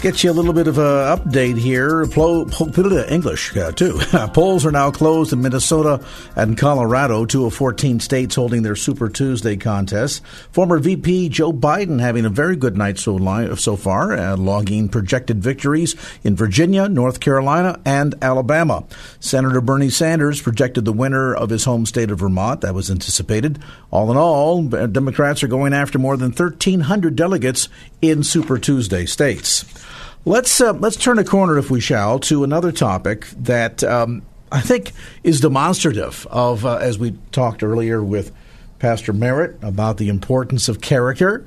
Get you a little bit of an update here. Plo, English, uh, too. Polls are now closed in Minnesota and Colorado, two of 14 states holding their Super Tuesday contests. Former VP Joe Biden having a very good night so, li- so far, uh, logging projected victories in Virginia, North Carolina, and Alabama. Senator Bernie Sanders projected the winner of his home state of Vermont. That was anticipated. All in all, Democrats are going after more than 1,300 delegates in Super Tuesday states. Let's uh, let's turn a corner, if we shall, to another topic that um, I think is demonstrative of, uh, as we talked earlier with Pastor Merritt about the importance of character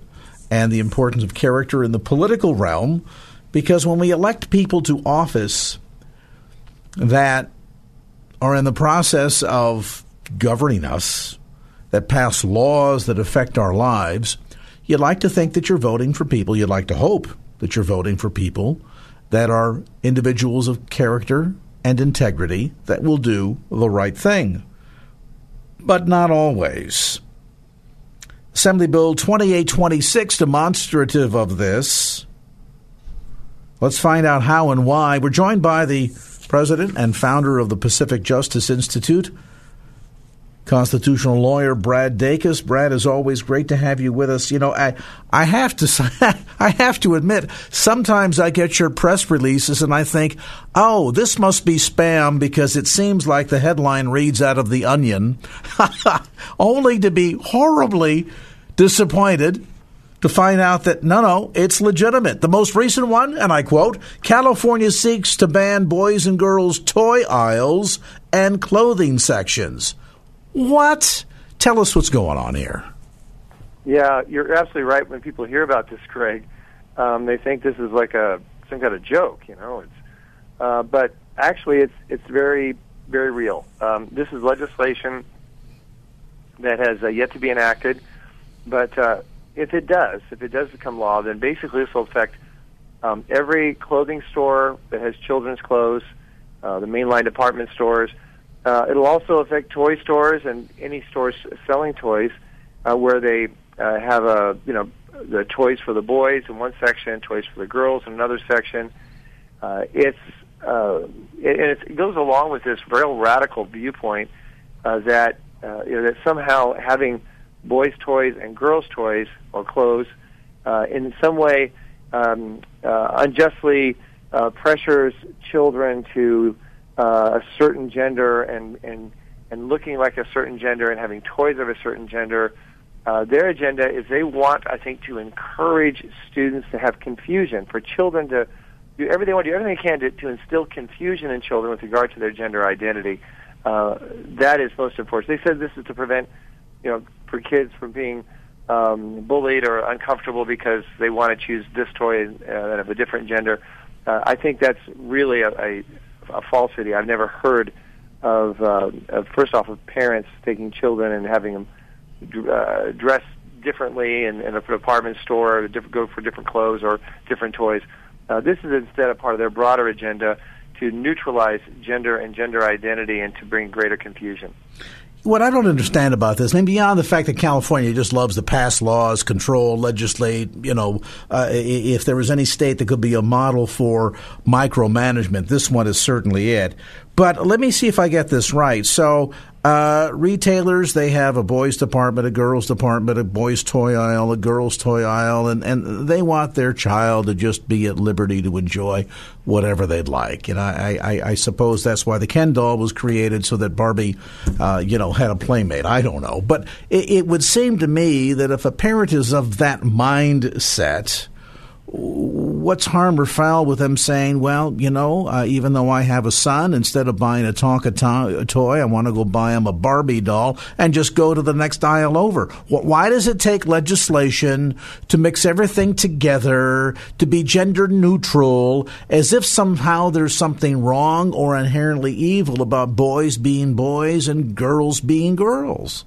and the importance of character in the political realm, because when we elect people to office that are in the process of governing us, that pass laws that affect our lives, you'd like to think that you're voting for people. You'd like to hope that you're voting for people that are individuals of character and integrity that will do the right thing. But not always. Assembly Bill 2826, demonstrative of this. Let's find out how and why. We're joined by the president and founder of the Pacific Justice Institute, constitutional lawyer Brad Dacus. Brad, is always great to have you with us. You know, I I have to I have to admit, sometimes I get your press releases and I think, oh, this must be spam because it seems like the headline reads out of the Onion, only to be horribly disappointed. To find out that no, no, it's legitimate. The most recent one, and I quote California seeks to ban boys and girls' toy aisles and clothing sections. What? Tell us what's going on here. Yeah, you're absolutely right. When people hear about this, Craig, um, they think this is like a some kind of joke. You know, it's uh, but actually it's it's very very real. Um, this is legislation that has uh, yet to be enacted, but uh, if it does, if it does become law, then basically this will affect um, every clothing store that has children's clothes, uh, the mainline department stores. Uh, it'll also affect toy stores and any stores selling toys uh, where they uh, have a you know the toys for the boys in one section, toys for the girls in another section. Uh, it's uh, it, and it goes along with this real radical viewpoint uh, that uh, you know that somehow having boys' toys and girls' toys or clothes uh, in some way um, uh, unjustly uh, pressures children to uh, a certain gender and and and looking like a certain gender and having toys of a certain gender. Uh, their agenda is they want, I think, to encourage students to have confusion for children to do everything they want to do everything they can to, to instill confusion in children with regard to their gender identity. Uh, that is most important. They said this is to prevent, you know, for kids from being um, bullied or uncomfortable because they want to choose this toy uh, of a different gender. Uh, I think that's really a, a, a falsity. I've never heard of, uh, of first off of parents taking children and having them uh, dress differently in, in a department store, diff- go for different clothes or different toys. Uh, this is instead a part of their broader agenda to neutralize gender and gender identity and to bring greater confusion what I don't understand about this, I mean, beyond the fact that California just loves to pass laws, control, legislate, you know, uh, if there was any state that could be a model for micromanagement, this one is certainly it. But let me see if I get this right. So, uh, retailers, they have a boys department, a girls department, a boys toy aisle, a girls toy aisle, and, and they want their child to just be at liberty to enjoy whatever they'd like. And I, I, I suppose that's why the Ken doll was created so that Barbie, uh, you know, had a playmate. I don't know. But it, it would seem to me that if a parent is of that mindset, what's harm or foul with them saying, well, you know, uh, even though I have a son, instead of buying a Tonka to- toy, I want to go buy him a Barbie doll and just go to the next aisle over. Why does it take legislation to mix everything together, to be gender neutral, as if somehow there's something wrong or inherently evil about boys being boys and girls being girls?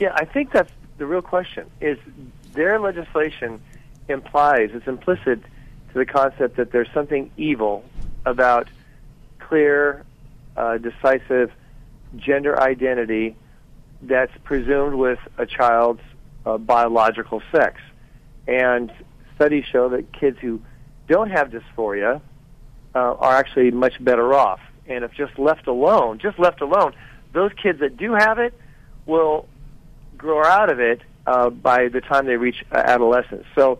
Yeah, I think that's the real question. Is their legislation implies, it's implicit to the concept that there's something evil about clear, uh, decisive gender identity that's presumed with a child's uh, biological sex. And studies show that kids who don't have dysphoria uh, are actually much better off. And if just left alone, just left alone, those kids that do have it will grow out of it uh, by the time they reach uh, adolescence. So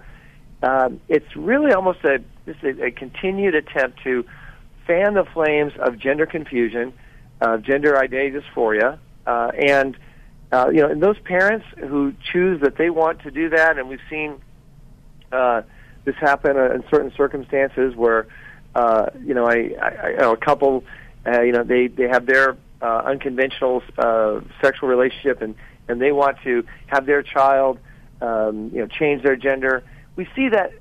um, it's really almost a, just a, a continued attempt to fan the flames of gender confusion, uh, gender identity dysphoria, uh, and uh, you know, and those parents who choose that they want to do that, and we've seen uh, this happen uh, in certain circumstances where, uh, you know, I, I, you know, a couple, uh, you know, they they have their uh, unconventional uh, sexual relationship, and and they want to have their child, um, you know, change their gender. We see that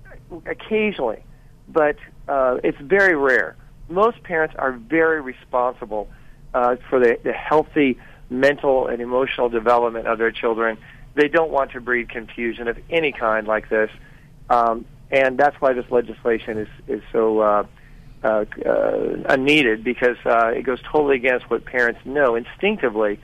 occasionally, but uh, it's very rare. Most parents are very responsible uh, for the, the healthy mental and emotional development of their children. They don't want to breed confusion of any kind like this, um, and that's why this legislation is is so uh, uh, uh, unneeded because uh, it goes totally against what parents know instinctively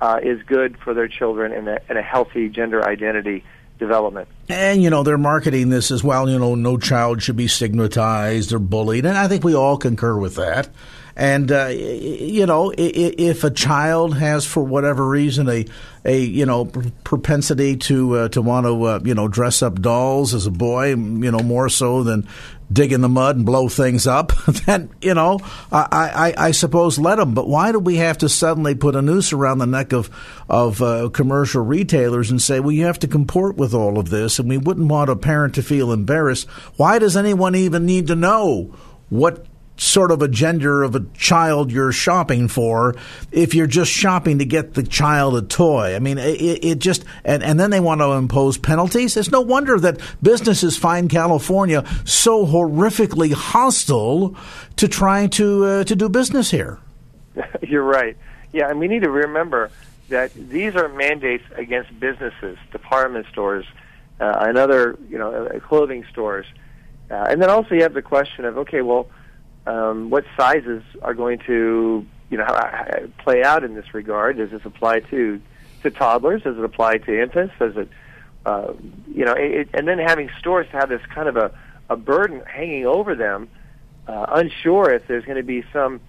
uh, is good for their children and a, and a healthy gender identity development. And, you know, they're marketing this as well, you know, no child should be stigmatized or bullied. And I think we all concur with that. And uh, you know, if a child has, for whatever reason, a a you know propensity to uh, to want to uh, you know dress up dolls as a boy, you know more so than dig in the mud and blow things up, then you know I, I, I suppose let them. But why do we have to suddenly put a noose around the neck of of uh, commercial retailers and say, well, you have to comport with all of this, and we wouldn't want a parent to feel embarrassed. Why does anyone even need to know what sort of a gender of a child you're shopping for if you're just shopping to get the child a toy. I mean, it, it just, and, and then they want to impose penalties. It's no wonder that businesses find California so horrifically hostile to trying to, uh, to do business here. You're right. Yeah, and we need to remember that these are mandates against businesses, department stores, uh, and other, you know, uh, clothing stores. Uh, and then also you have the question of, okay, well, um, what sizes are going to you know play out in this regard? Does this apply to to toddlers? Does it apply to infants? Does it uh, you know? It, and then having stores have this kind of a a burden hanging over them, uh, unsure if there's going to be some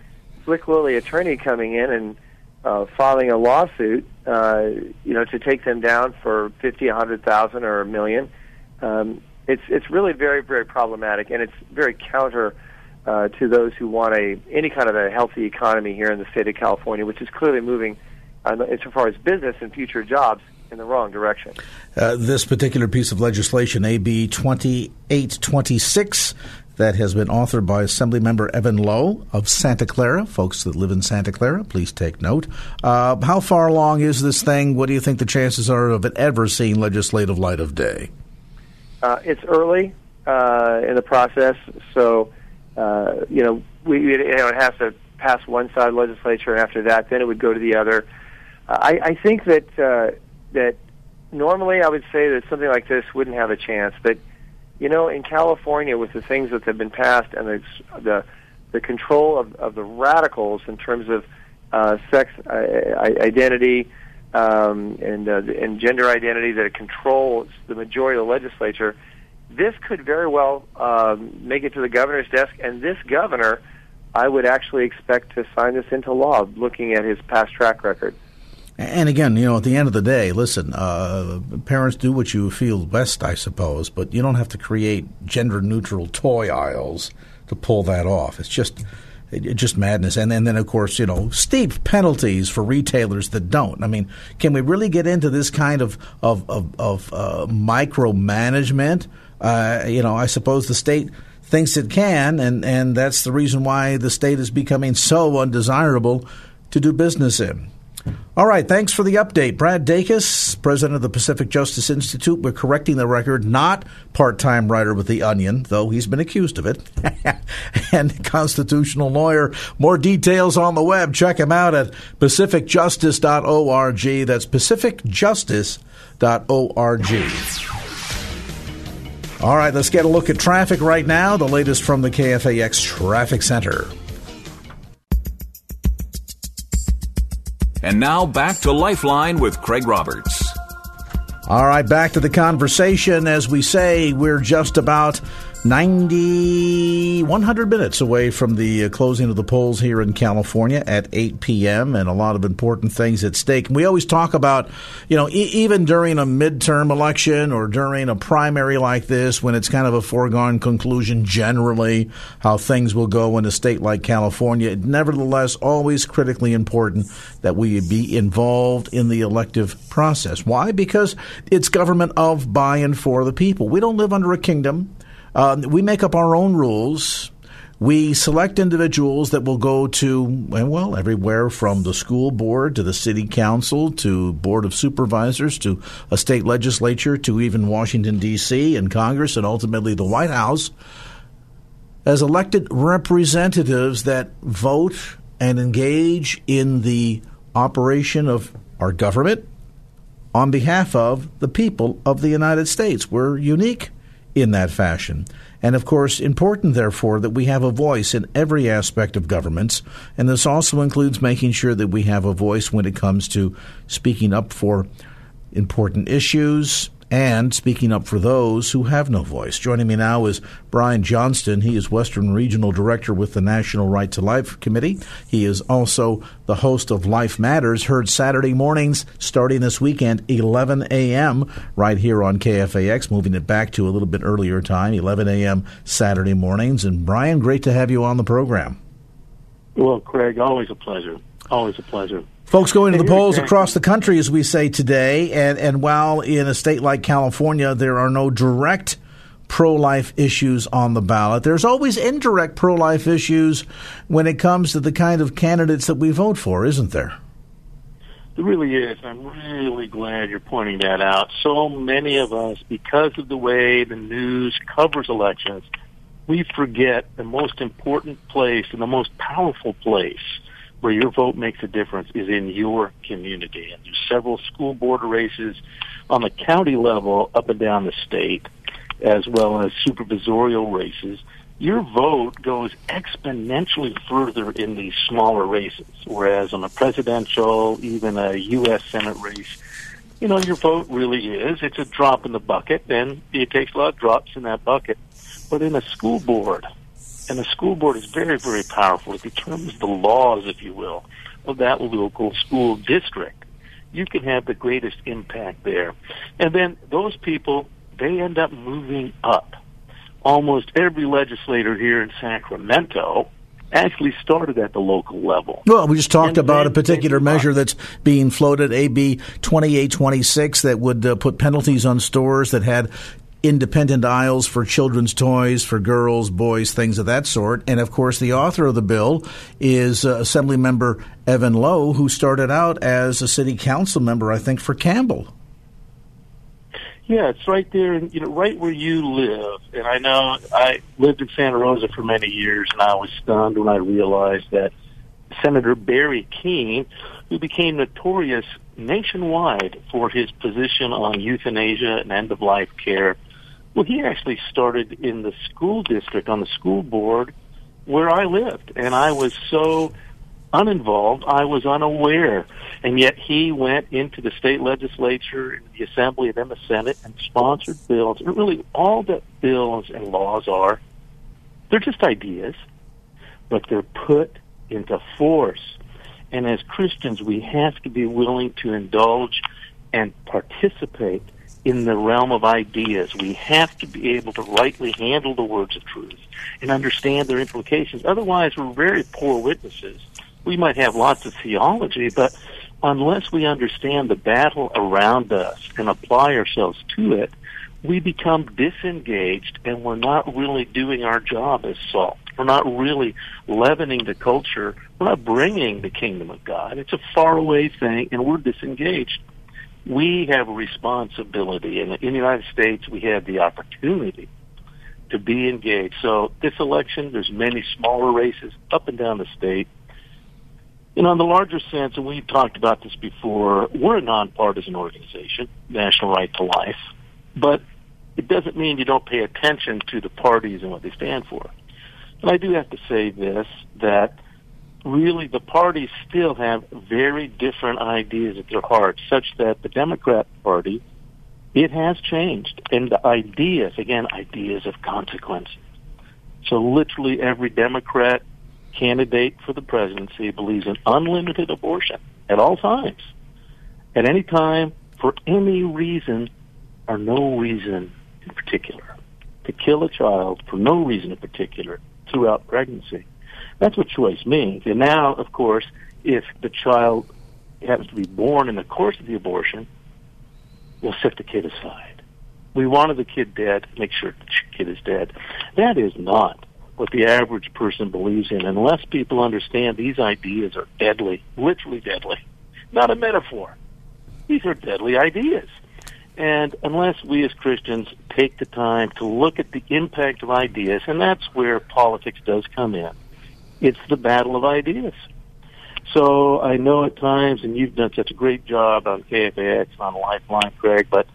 slick lily attorney coming in and uh, filing a lawsuit, uh, you know, to take them down for fifty, a hundred thousand, or a million. Um, it's it's really very very problematic, and it's very counter uh, to those who want a any kind of a healthy economy here in the state of California, which is clearly moving, uh, as far as business and future jobs, in the wrong direction. Uh, this particular piece of legislation, AB 2826, that has been authored by Assemblymember Evan Low of Santa Clara. Folks that live in Santa Clara, please take note. Uh, how far along is this thing? What do you think the chances are of it ever seeing legislative light of day? Uh, it's early uh, in the process, so uh, you know, we, you know, it has to pass one side of the legislature, after that, then it would go to the other. I, I think that uh, that normally I would say that something like this wouldn't have a chance, but you know, in California, with the things that have been passed and the the, the control of, of the radicals in terms of uh, sex uh, identity um, and uh, and gender identity that controls the majority of the legislature this could very well um, make it to the governor's desk, and this governor, I would actually expect to sign this into law, looking at his past track record. And again, you know, at the end of the day, listen, uh, parents do what you feel best, I suppose, but you don't have to create gender neutral toy aisles to pull that off. It's just just madness. And, and then, of course, you know, steep penalties for retailers that don't. I mean, can we really get into this kind of of of, of uh, micromanagement? Uh, you know, I suppose the state thinks it can, and, and that's the reason why the state is becoming so undesirable to do business in. All right, thanks for the update. Brad Dacus, president of the Pacific Justice Institute. We're correcting the record, not part time writer with The Onion, though he's been accused of it, and constitutional lawyer. More details on the web. Check him out at pacificjustice.org. That's pacificjustice.org. All right, let's get a look at traffic right now. The latest from the KFAX Traffic Center. And now back to Lifeline with Craig Roberts. All right, back to the conversation. As we say, we're just about 90, 100 minutes away from the uh, closing of the polls here in California at 8 p.m. and a lot of important things at stake. we always talk about, you know, e- even during a midterm election or during a primary like this, when it's kind of a foregone conclusion generally how things will go in a state like California, nevertheless, always critically important that we be involved in the elective process. Why? Because it's government of, by, and for the people. We don't live under a kingdom. Uh, we make up our own rules. We select individuals that will go to, well, everywhere from the school board to the city council to board of supervisors to a state legislature to even Washington, D.C. and Congress and ultimately the White House as elected representatives that vote and engage in the operation of our government on behalf of the people of the United States. We're unique in that fashion. And of course, important, therefore, that we have a voice in every aspect of governments. And this also includes making sure that we have a voice when it comes to speaking up for important issues, and speaking up for those who have no voice. Joining me now is Brian Johnston. He is Western Regional Director with the National Right to Life Committee. He is also the host of Life Matters, heard Saturday mornings starting this weekend, 11 a.m., right here on KFAX, moving it back to a little bit earlier time, 11 a.m. Saturday mornings. And Brian, great to have you on the program. Well, Craig, always a pleasure. Always a pleasure. Folks going to the polls across the country, as we say today, and, and while in a state like California there are no direct pro life issues on the ballot, there's always indirect pro life issues when it comes to the kind of candidates that we vote for, isn't there? There really is. I'm really glad you're pointing that out. So many of us, because of the way the news covers elections, we forget the most important place and the most powerful place where your vote makes a difference is in your community. And there's several school board races on the county level up and down the state, as well as supervisorial races. Your vote goes exponentially further in these smaller races, whereas on a presidential, even a U.S. Senate race, you know, your vote really is. It's a drop in the bucket, and it takes a lot of drops in that bucket. But in a school board, and the school board is very, very powerful. It determines the laws, if you will, of that local school district. You can have the greatest impact there. And then those people, they end up moving up. Almost every legislator here in Sacramento actually started at the local level. Well, we just talked and about a particular measure that's being floated, AB 2826, that would uh, put penalties on stores that had independent aisles for children's toys for girls, boys, things of that sort. And of course, the author of the bill is uh, Assemblymember Evan Low, who started out as a city council member, I think, for Campbell. Yeah, it's right there, you know, right where you live. And I know I lived in Santa Rosa for many years, and I was stunned when I realized that Senator Barry Keene, who became notorious nationwide for his position on euthanasia and end of life care, well, he actually started in the school district on the school board where I lived, and I was so uninvolved, I was unaware. And yet he went into the state legislature, the assembly, and then the Senate, and sponsored bills. And really, all that bills and laws are, they're just ideas, but they're put into force. And as Christians, we have to be willing to indulge and participate in the realm of ideas. We have to be able to rightly handle the words of truth and understand their implications. Otherwise, we're very poor witnesses. We might have lots of theology, but unless we understand the battle around us and apply ourselves to it, we become disengaged and we're not really doing our job as salt. We're not really leavening the culture. We're not bringing the kingdom of God. It's a faraway thing and we're disengaged. We have a responsibility. And in the United States, we have the opportunity to be engaged. So this election, there's many smaller races up and down the state. You know, in the larger sense, and we've talked about this before, we're a nonpartisan organization, National Right to Life, but it doesn't mean you don't pay attention to the parties and what they stand for. And I do have to say this, that really the parties still have very different ideas at their heart, such that the Democrat Party, it has changed. And the ideas, again, ideas of consequence. So literally every Democrat candidate for the presidency believes in unlimited abortion at all times, at any time, for any reason or no reason in particular. To kill a child for no reason in particular throughout pregnancy. That's what choice means. And now, of course, if the child happens to be born in the course of the abortion, we'll set the kid aside. We wanted the kid dead, make sure the kid is dead. That is not what the average person believes in unless people understand these ideas are deadly, literally deadly, not a metaphor. These are deadly ideas. And unless we as Christians take the time to look at the impact of ideas, and that's where politics does come in, it's the battle of ideas. So I know at times, and you've done such a great job on KFAX, on Lifeline, Craig, but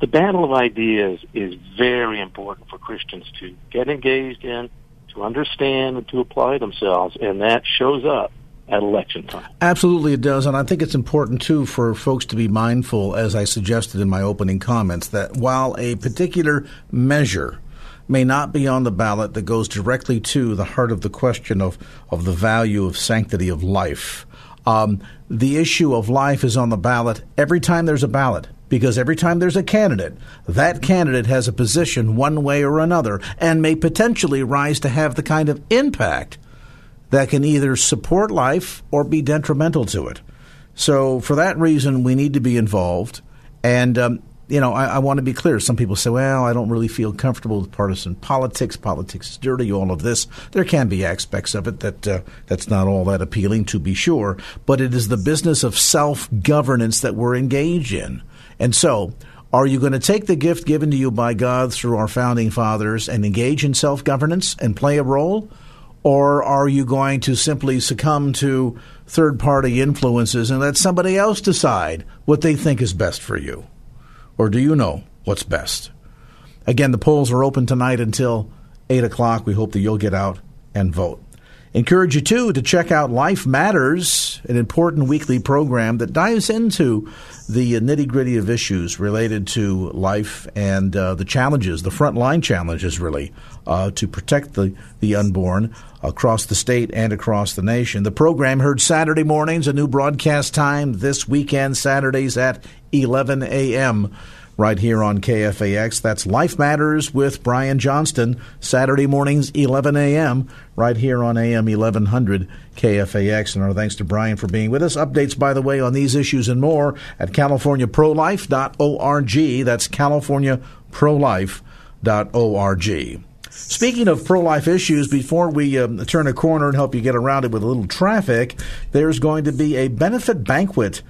the battle of ideas is very important for Christians to get engaged in, to understand, and to apply themselves, and that shows up at election time. Absolutely, it does. And I think it's important, too, for folks to be mindful, as I suggested in my opening comments, that while a particular measure may not be on the ballot that goes directly to the heart of the question of, of the value of sanctity of life, um, the issue of life is on the ballot every time there's a ballot because every time there's a candidate, that candidate has a position one way or another and may potentially rise to have the kind of impact that can either support life or be detrimental to it. So, for that reason, we need to be involved. And, um, you know, I, I, want to be clear. Some people say, well, I don't really feel comfortable with partisan politics. Politics is dirty, all of this. There can be aspects of it that uh, that's not all that appealing, to be sure. But it is the business of self governance that we're engaged in. And so, are you going to take the gift given to you by God through our founding fathers and engage in self governance and play a role? Or are you going to simply succumb to third party influences and let somebody else decide what they think is best for you? Or do you know what's best? Again, the polls are open tonight until 8 o'clock. We hope that you'll get out and vote. Encourage you, too, to check out Life Matters, an important weekly program that dives into the nitty gritty of issues related to life and uh, the challenges, the frontline challenges, really, uh, to protect the, the unborn across the state and across the nation. The program heard Saturday mornings, a new broadcast time this weekend, Saturdays at 11 a.m right here on KFAX. That's Life Matters with Brian Johnston, Saturday mornings, 11 a.m., right here on AM 1100 KFAX. And our thanks to Brian for being with us. Updates, by the way, on these issues and more at CaliforniaProlife.org. That's CaliforniaProlife.org. Speaking of pro life issues, before we um, turn a corner and help you get around it with a little traffic, there's going to be a benefit banquet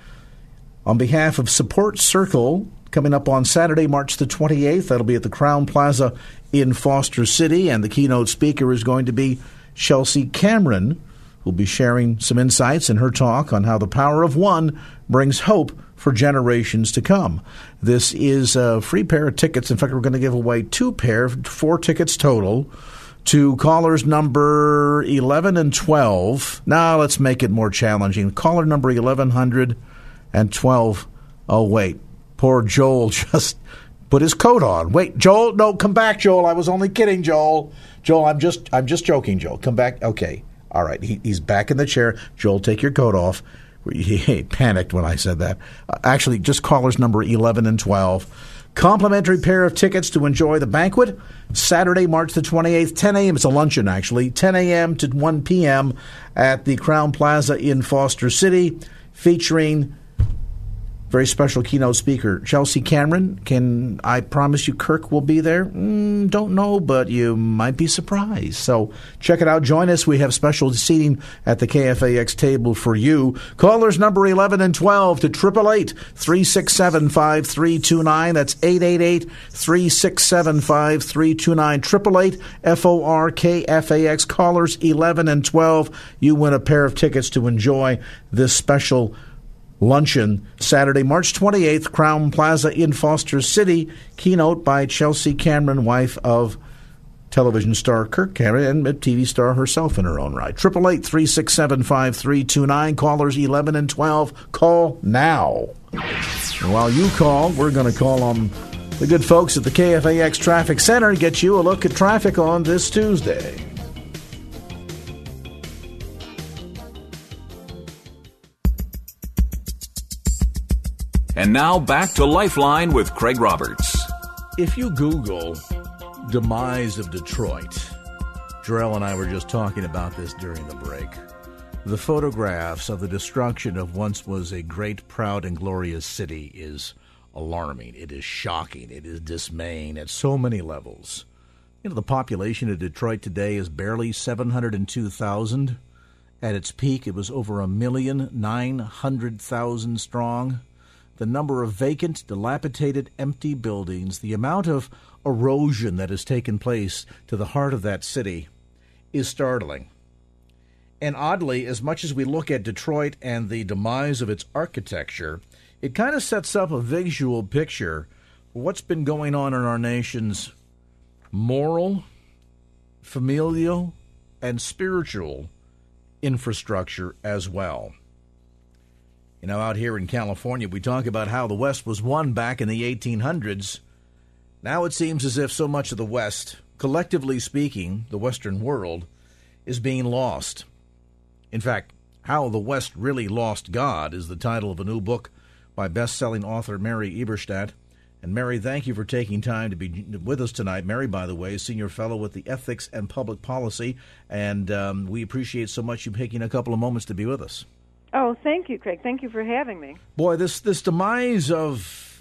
on behalf of Support Circle coming up on Saturday, March the 28th. That'll be at the Crowne Plaza in Foster City, and the keynote speaker is going to be Chelsea Cameron, who'll be sharing some insights in her talk on how the power of one brings hope for generations to come. This is a free pair of tickets. In fact, we're going to give away two pair, four tickets total. To callers number 11 and 12. Now let's make it more challenging. Caller number 1100 and 12. Poor Joel just put his coat on. Wait, Joel, no, come back, Joel. I was only kidding, Joel. Joel, I'm just I'm just joking, Joel. Come back. Okay. All right. He, he's back in the chair. Joel, take your coat off. he panicked when I said that. Uh, actually, just callers number 11 and 12. Complimentary pair of tickets to enjoy the banquet Saturday, March the 28th, 10 a.m. It's a luncheon, actually, 10 a.m. to 1 p.m. at the Crowne Plaza in Foster City, featuring very special keynote speaker, Chelsea Cameron. Can I promise you Kirk will be there? Mm, don't know, but you might be surprised. So check it out. Join us. We have special seating at the KFAX table for you. Callers number 11 and 12 to 888 367 5329. That's 888 367 5329. 888 FORKFAX. Callers 11 and 12. You win a pair of tickets to enjoy this special luncheon Saturday, March 28th, Crowne Plaza in Foster City. Keynote by Chelsea Cameron, wife of television star Kirk Cameron and a TV star herself in her own right. Triple eight three six seven five three two nine. Callers eleven and twelve. Call now. And while you call, we're going to call on the good folks at the KFAX Traffic Center and get you a look at traffic on this Tuesday. And now back to Lifeline with Craig Roberts. If you Google demise of Detroit, Jarrell and I were just talking about this during the break. The photographs of the destruction of once was a great, proud, and glorious city is alarming. It is shocking. It is dismaying at so many levels. You know, the population of Detroit today is barely 702,000. At its peak, it was over a million nine hundred thousand strong the number of vacant, dilapidated, empty buildings, the amount of erosion that has taken place to the heart of that city is startling. And oddly, as much as we look at Detroit and the demise of its architecture, it kind of sets up a visual picture for what's been going on in our nation's moral, familial, and spiritual infrastructure as well. You know, out here in California, we talk about how the West was won back in the 1800s. Now it seems as if so much of the West, collectively speaking, the Western world, is being lost. In fact, How the West Really Lost God is the title of a new book by best-selling author Mary Eberstadt. And Mary, thank you for taking time to be with us tonight. Mary, by the way, senior fellow with the Ethics and Public Policy, and um, we appreciate so much you taking a couple of moments to be with us. Oh, thank you, Craig. Thank you for having me. Boy, this this demise of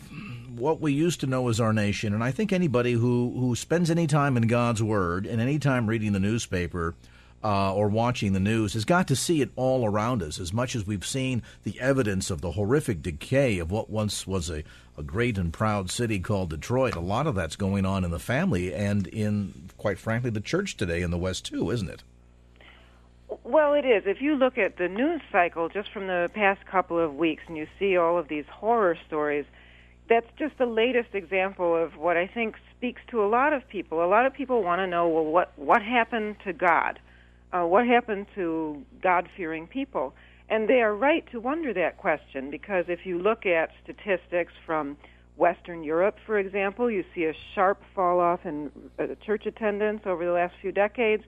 what we used to know as our nation, and I think anybody who who spends any time in God's Word and any time reading the newspaper. Uh, or watching the news has got to see it all around us. As much as we've seen the evidence of the horrific decay of what once was a, a great and proud city called Detroit, a lot of that's going on in the family and in, quite frankly, the church today in the West, too, isn't it? Well, it is. If you look at the news cycle just from the past couple of weeks and you see all of these horror stories, that's just the latest example of what I think speaks to a lot of people. A lot of people want to know, well, what what happened to God? Uh, what happened to God-fearing people? And they are right to wonder that question because if you look at statistics from Western Europe, for example, you see a sharp fall off in uh, church attendance over the last few decades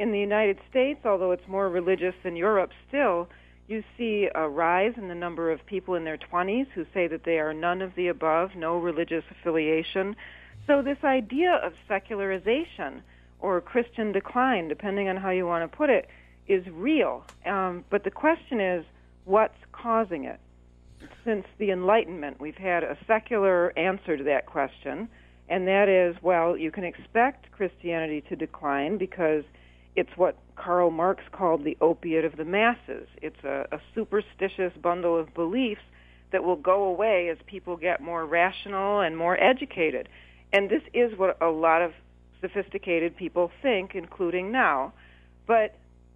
in the United States, although it's more religious than Europe still, you see a rise in the number of people in their 20s who say that they are none of the above, no religious affiliation. So this idea of secularization or Christian decline, depending on how you want to put it, is real. Um, but the question is, what's causing it? Since the Enlightenment, we've had a secular answer to that question, and that is, well, you can expect Christianity to decline because – it's what Karl Marx called the opiate of the masses. It's a, a superstitious bundle of beliefs that will go away as people get more rational and more educated. And this is what a lot of sophisticated people think, including now. But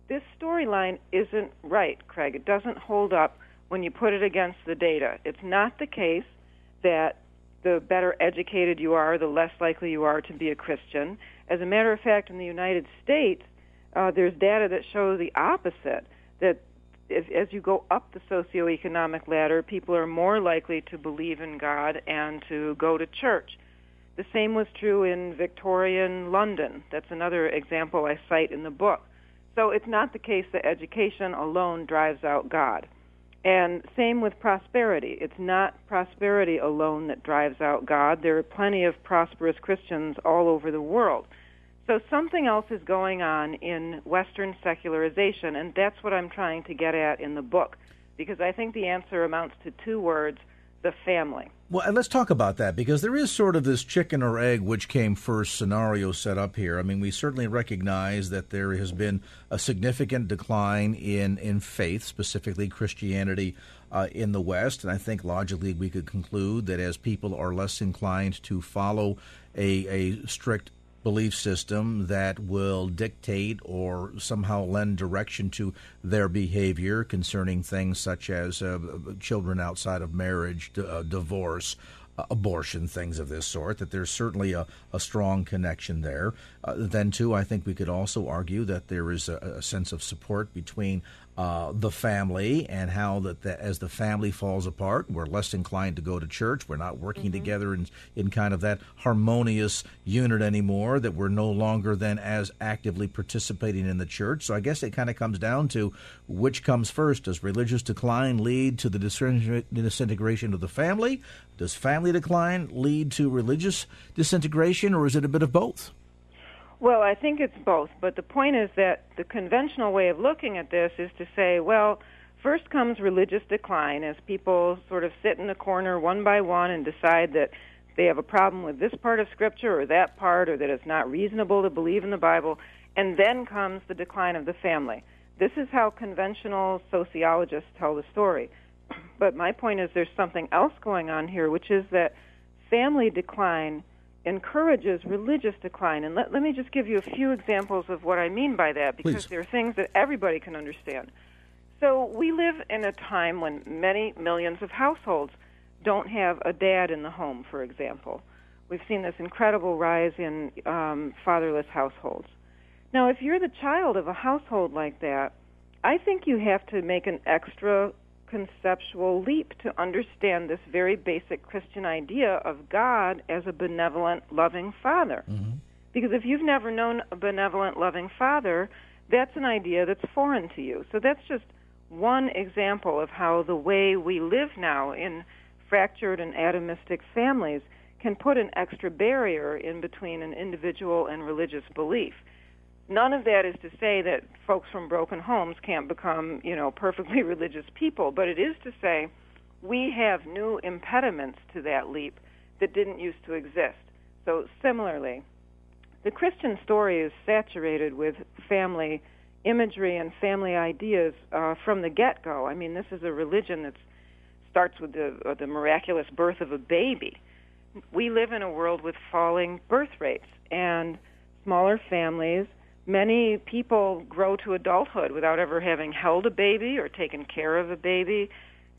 this storyline isn't right, Craig. It doesn't hold up when you put it against the data. It's not the case that the better educated you are, the less likely you are to be a Christian. As a matter of fact, in the United States, uh, there's data that show the opposite that if, as you go up the socioeconomic ladder, people are more likely to believe in God and to go to church. The same was true in Victorian London. That's another example I cite in the book. So it's not the case that education alone drives out God. And same with prosperity. It's not prosperity alone that drives out God. There are plenty of prosperous Christians all over the world. So something else is going on in Western secularization, and that's what I'm trying to get at in the book, because I think the answer amounts to two words the family. Well, and let's talk about that because there is sort of this chicken or egg which came first scenario set up here. I mean, we certainly recognize that there has been a significant decline in, in faith, specifically Christianity uh, in the West. And I think logically we could conclude that as people are less inclined to follow a, a strict belief system that will dictate or somehow lend direction to their behavior concerning things such as uh, children outside of marriage, d- uh, divorce, uh, abortion, things of this sort, that there's certainly a, a strong connection there. Uh, then, too, I think we could also argue that there is a, a sense of support between uh, the family and how that the, as the family falls apart, we're less inclined to go to church. We're not working mm-hmm. together in, in kind of that harmonious unit anymore, that we're no longer then as actively participating in the church. So I guess it kind of comes down to which comes first. Does religious decline lead to the disintegration of the family? Does family decline lead to religious disintegration, or is it a bit of both? Well, I think it's both, but the point is that the conventional way of looking at this is to say, well, first comes religious decline as people sort of sit in the corner one by one and decide that they have a problem with this part of Scripture or that part, or that it's not reasonable to believe in the Bible, and then comes the decline of the family. This is how conventional sociologists tell the story. But my point is there's something else going on here, which is that family decline encourages religious decline. And let, let me just give you a few examples of what I mean by that because Please. there are things that everybody can understand. So we live in a time when many millions of households don't have a dad in the home, for example. We've seen this incredible rise in um, fatherless households. Now, if you're the child of a household like that, I think you have to make an extra conceptual leap to understand this very basic Christian idea of God as a benevolent, loving Father. Mm-hmm. Because if you've never known a benevolent, loving Father, that's an idea that's foreign to you. So that's just one example of how the way we live now in fractured and atomistic families can put an extra barrier in between an individual and religious belief. None of that is to say that folks from broken homes can't become, you know, perfectly religious people, but it is to say we have new impediments to that leap that didn't used to exist. So similarly, the Christian story is saturated with family imagery and family ideas uh, from the get-go. I mean, this is a religion that starts with the, uh, the miraculous birth of a baby. We live in a world with falling birth rates and smaller families many people grow to adulthood without ever having held a baby or taken care of a baby.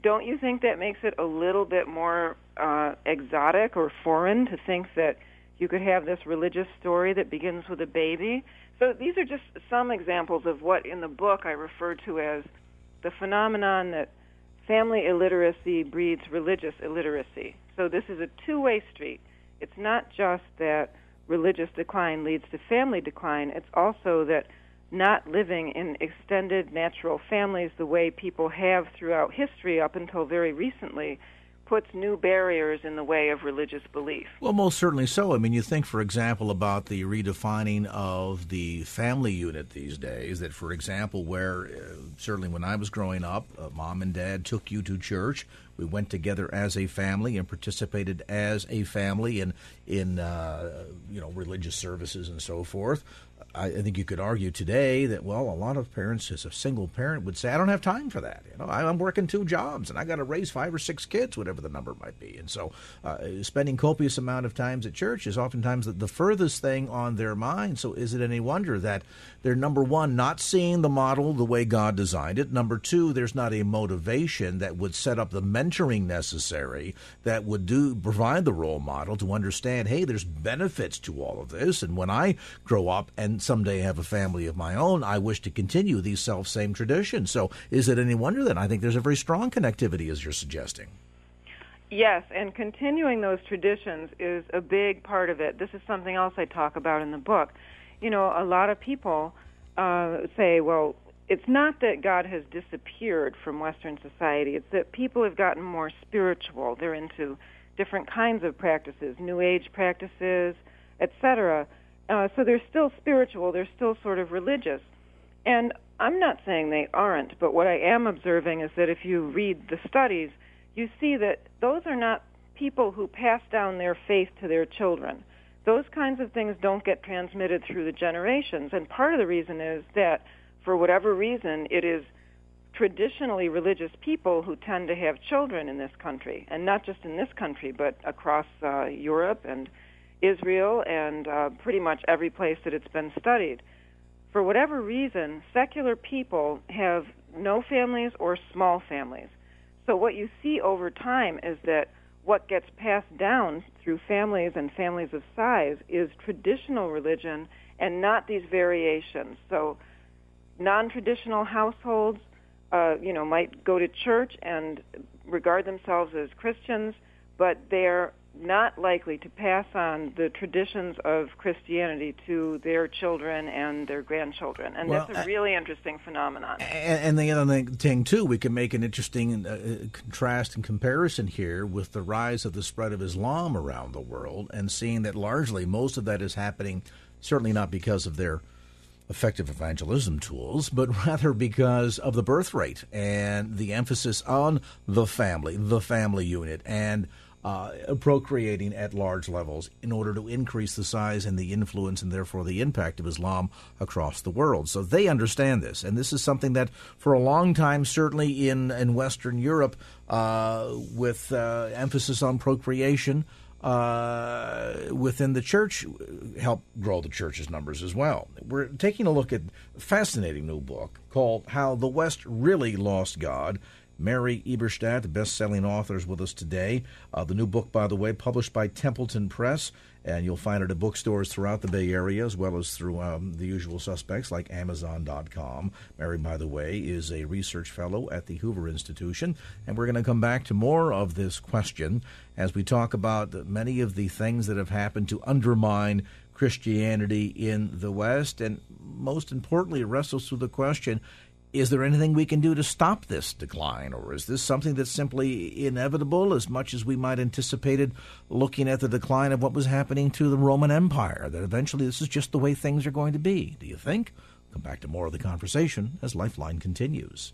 Don't you think that makes it a little bit more uh, exotic or foreign to think that you could have this religious story that begins with a baby? So these are just some examples of what in the book I refer to as the phenomenon that family illiteracy breeds religious illiteracy. So this is a two-way street. It's not just that religious decline leads to family decline, it's also that not living in extended natural families the way people have throughout history up until very recently puts new barriers in the way of religious belief. Well, most certainly so. I mean, you think, for example, about the redefining of the family unit these days, that, for example, where uh, certainly when I was growing up, uh, mom and dad took you to church. We went together as a family and participated as a family in, in uh, you know, religious services and so forth. I, I, think you could argue today that well, a lot of parents, as a single parent, would say, "I don't have time for that. You know, I'm working two jobs and I got to raise five or six kids, whatever the number might be." And so, uh, spending copious amount of times at church is oftentimes the, the furthest thing on their mind. So, is it any wonder that they're number one, not seeing the model the way God designed it? Number two, there's not a motivation that would set up the mentoring necessary that would do provide the role model to understand, hey, there's benefits to all of this, and when I grow up and someday have a family of my own, I wish to continue these self same traditions. So is it any wonder that I think there's a very strong connectivity as you're suggesting? Yes, and continuing those traditions is a big part of it. This is something else I talk about in the book. You know, a lot of people uh, say, well, it's not that God has disappeared from Western society. It's that people have gotten more spiritual. They're into different kinds of practices, New Age practices, etc. Uh, so they're still spiritual. They're still sort of religious. And I'm not saying they aren't, but what I am observing is that if you read the studies, you see that those are not people who pass down their faith to their children. Those kinds of things don't get transmitted through the generations. And part of the reason is that, for whatever reason, it is traditionally religious people who tend to have children in this country, and not just in this country, but across uh, Europe and Israel and uh, pretty much every place that it's been studied. For whatever reason, secular people have no families or small families. So what you see over time is that what gets passed down through families and families of size is traditional religion and not these variations. So non-traditional households, uh, you know, might go to church and regard themselves as Christians, but they're not likely to pass on the traditions of Christianity to their children and their grandchildren, and well, that's a really uh, interesting phenomenon. And, and, the other thing too, we can make an interesting uh, contrast and comparison here with the rise of the spread of Islam around the world, and seeing that largely most of that is happening, certainly not because of their effective evangelism tools, but rather because of the birth rate and the emphasis on the family, the family unit, and uh, procreating at large levels in order to increase the size and the influence and therefore the impact of Islam across the world. So they understand this, and this is something that for a long time, certainly in, in Western Europe, uh, with uh, emphasis on procreation, uh, within the church help grow the church's numbers as well. We're taking a look at a fascinating new book called How the West Really Lost God Mary Eberstadt, the best-selling author, is with us today. Uh, the new book, by the way, published by Templeton Press, and you'll find it at bookstores throughout the Bay Area as well as through um, the usual suspects like Amazon.com. Mary, by the way, is a research fellow at the Hoover Institution, and we're going to come back to more of this question as we talk about many of the things that have happened to undermine Christianity in the West, and most importantly, wrestles through the question is there anything we can do to stop this decline, or is this something that's simply inevitable as much as we might anticipated looking at the decline of what was happening to the Roman Empire, that eventually this is just the way things are going to be? Do you think? Come back to more of the conversation as Lifeline continues.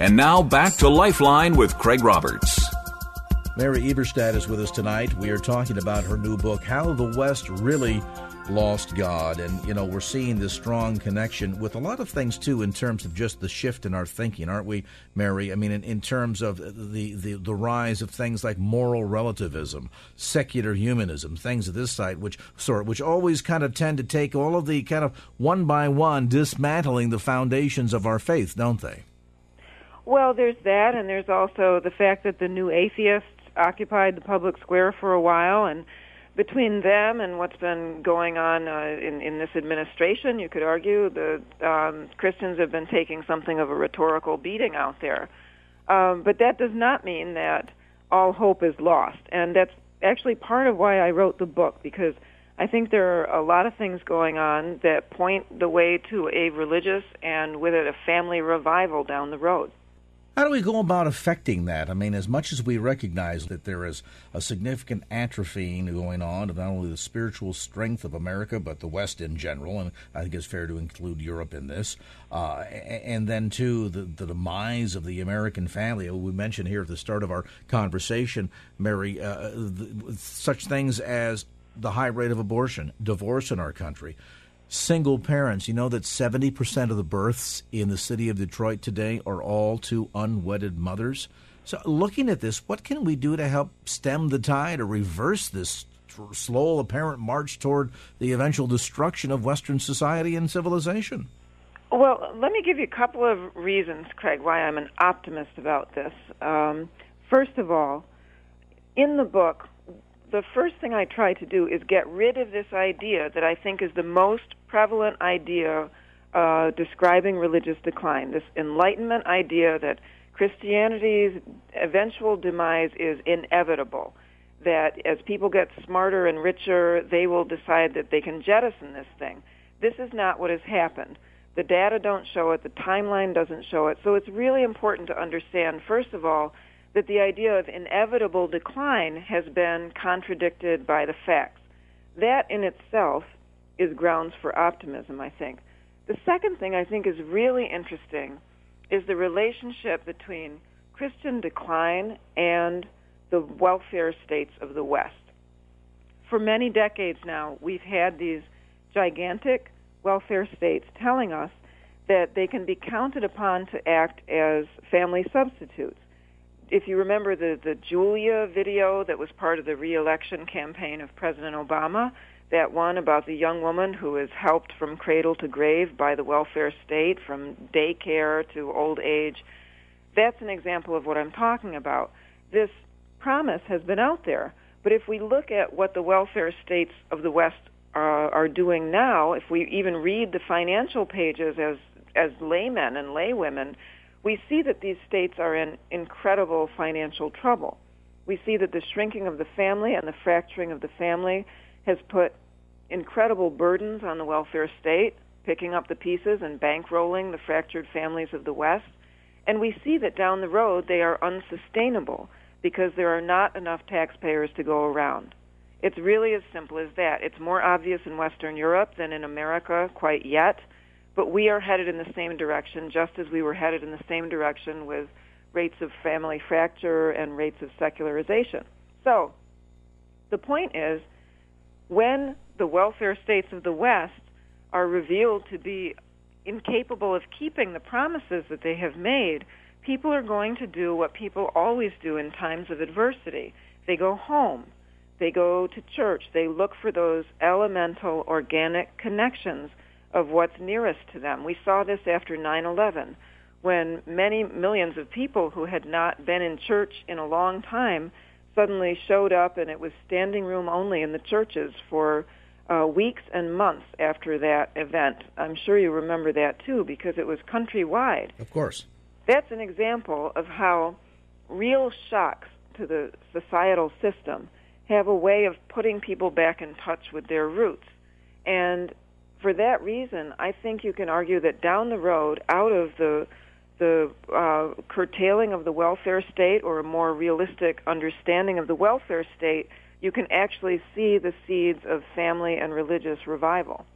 And now back to Lifeline with Craig Roberts. Mary Eberstadt is with us tonight. We are talking about her new book, How the West Really Lost God. And, you know, we're seeing this strong connection with a lot of things, too, in terms of just the shift in our thinking, aren't we, Mary? I mean, in, in terms of the, the, the rise of things like moral relativism, secular humanism, things of this sort, which sort, which always kind of tend to take all of the kind of one by one dismantling the foundations of our faith, don't they? Well, there's that, and there's also the fact that the new atheists occupied the public square for a while, and between them and what's been going on uh, in, in this administration, you could argue the um, Christians have been taking something of a rhetorical beating out there. Um, but that does not mean that all hope is lost, and that's actually part of why I wrote the book because I think there are a lot of things going on that point the way to a religious and with it a family revival down the road. How do we go about affecting that? I mean, as much as we recognize that there is a significant atrophying going on of not only the spiritual strength of America, but the West in general, and I think it's fair to include Europe in this, uh, and then, too, the, the, demise of the American family. We mentioned here at the start of our conversation, Mary, uh, the, such things as the high rate of abortion, divorce in our country single parents. You know that 70% of the births in the city of Detroit today are all to unwedded mothers. So, looking at this, what can we do to help stem the tide or reverse this slow, apparent march toward the eventual destruction of Western society and civilization? Well, let me give you a couple of reasons, Craig, why I'm an optimist about this. Um, first of all, in the book, the first thing I try to do is get rid of this idea that I think is the most prevalent idea uh, describing religious decline. This Enlightenment idea that Christianity's eventual demise is inevitable. That as people get smarter and richer, they will decide that they can jettison this thing. This is not what has happened. The data don't show it. The timeline doesn't show it. So it's really important to understand, first of all, that the idea of inevitable decline has been contradicted by the facts. That in itself is grounds for optimism, I think. The second thing I think is really interesting is the relationship between Christian decline and the welfare states of the West. For many decades now, we've had these gigantic welfare states telling us that they can be counted upon to act as family substitutes. If you remember the, the Julia video that was part of the reelection campaign of President Obama, that one about the young woman who is helped from cradle to grave by the welfare state, from daycare to old age, that's an example of what I'm talking about. This promise has been out there, but if we look at what the welfare states of the West uh, are doing now, if we even read the financial pages as as laymen and laywomen, we see that these states are in incredible financial trouble. We see that the shrinking of the family and the fracturing of the family has put incredible burdens on the welfare state, picking up the pieces and bankrolling the fractured families of the West. And we see that down the road they are unsustainable because there are not enough taxpayers to go around. It's really as simple as that. It's more obvious in Western Europe than in America quite yet, but we are headed in the same direction just as we were headed in the same direction with rates of family fracture and rates of secularization. So, the point is when the welfare states of the West are revealed to be incapable of keeping the promises that they have made, people are going to do what people always do in times of adversity. They go home. They go to church. They look for those elemental organic connections of what's nearest to them. We saw this after 9/11 when many millions of people who had not been in church in a long time suddenly showed up and it was standing room only in the churches for uh, weeks and months after that event. I'm sure you remember that too because it was countrywide. Of course. That's an example of how real shocks to the societal system have a way of putting people back in touch with their roots. And for that reason, I think you can argue that down the road, out of the the uh, curtailing of the welfare state or a more realistic understanding of the welfare state, you can actually see the seeds of family and religious revival.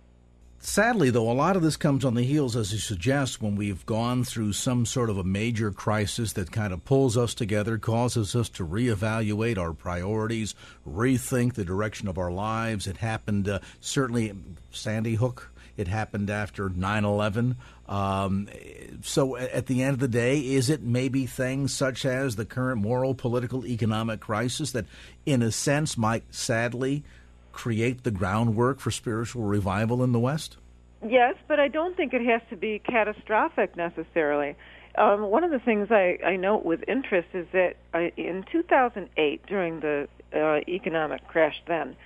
Sadly, though, a lot of this comes on the heels, as you suggest, when we've gone through some sort of a major crisis that kind of pulls us together, causes us to reevaluate our priorities, rethink the direction of our lives. It happened uh, certainly Sandy Hook it happened after 9 11. Um, so, at the end of the day, is it maybe things such as the current moral, political, economic crisis that, in a sense, might sadly create the groundwork for spiritual revival in the West? Yes, but I don't think it has to be catastrophic necessarily. Um, one of the things I, I note with interest is that I, in 2008, during the uh, economic crash then,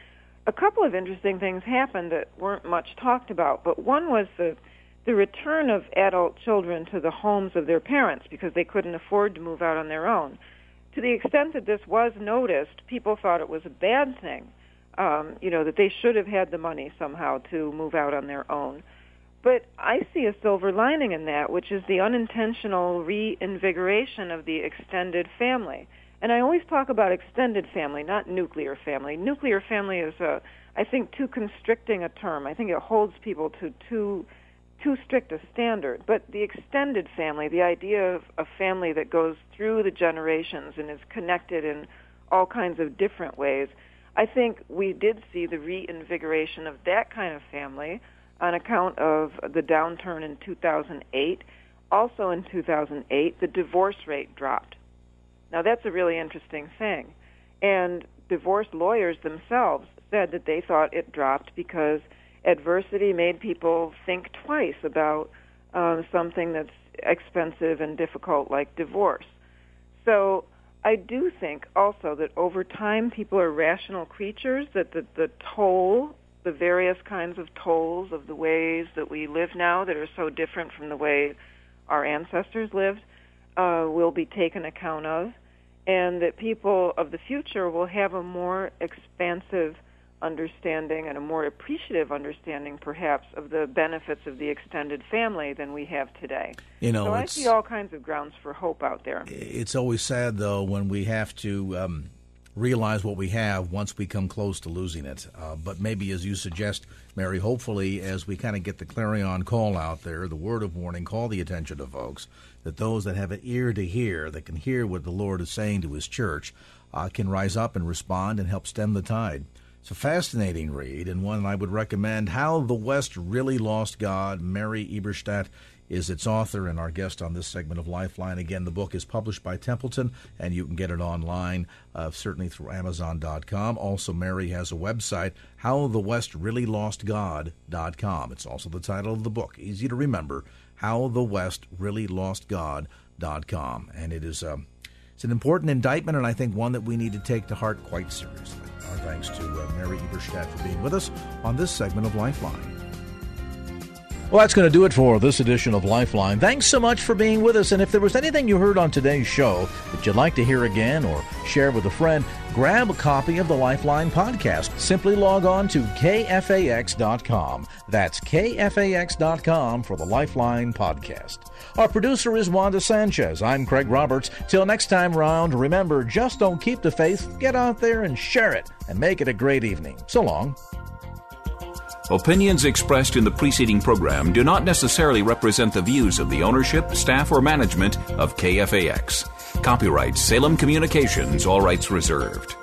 a couple of interesting things happened that weren't much talked about. But one was the the return of adult children to the homes of their parents because they couldn't afford to move out on their own. To the extent that this was noticed, people thought it was a bad thing. Um, you know that they should have had the money somehow to move out on their own. But I see a silver lining in that, which is the unintentional reinvigoration of the extended family. And I always talk about extended family, not nuclear family. Nuclear family is a, I think, too constricting a term. I think it holds people to too too strict a standard. But the extended family, the idea of a family that goes through the generations and is connected in all kinds of different ways, I think we did see the reinvigoration of that kind of family on account of the downturn in 2008. Also in 2008, the divorce rate dropped now, that's a really interesting thing. And divorce lawyers themselves said that they thought it dropped because adversity made people think twice about um, something that's expensive and difficult like divorce. So I do think also that over time people are rational creatures, that the, the toll, the various kinds of tolls of the ways that we live now that are so different from the way our ancestors lived, uh, will be taken account of, and that people of the future will have a more expansive understanding and a more appreciative understanding, perhaps, of the benefits of the extended family than we have today. You know, so I see all kinds of grounds for hope out there. It's always sad, though, when we have to um, realize what we have once we come close to losing it. Uh, but maybe, as you suggest, Mary, hopefully, as we kind of get the clarion call out there, the word of warning, call the attention of folks, that those that have an ear to hear, that can hear what the Lord is saying to His church, uh, can rise up and respond and help stem the tide. It's a fascinating read and one I would recommend. How the West Really Lost God. Mary Eberstadt is its author and our guest on this segment of Lifeline. Again, the book is published by Templeton, and you can get it online, uh, certainly through Amazon.com. Also, Mary has a website, HowTheWestReallyLostGod.com. It's also the title of the book. Easy to remember, HowTheWestReallyLostGod.com. And it is um, it's an important indictment, and I think one that we need to take to heart quite seriously. Our thanks to uh, Mary Eberstadt for being with us on this segment of Lifeline. Well, that's going to do it for this edition of Lifeline. Thanks so much for being with us. And if there was anything you heard on today's show that you'd like to hear again or share with a friend, grab a copy of the Lifeline podcast. Simply log on to kfax.com. That's kfax.com for the Lifeline podcast. Our producer is Wanda Sanchez. I'm Craig Roberts. Till next time round, remember just don't keep the faith, get out there and share it, and make it a great evening. So long. Opinions expressed in the preceding program do not necessarily represent the views of the ownership, staff, or management of KFAX. Copyright Salem Communications, all rights reserved.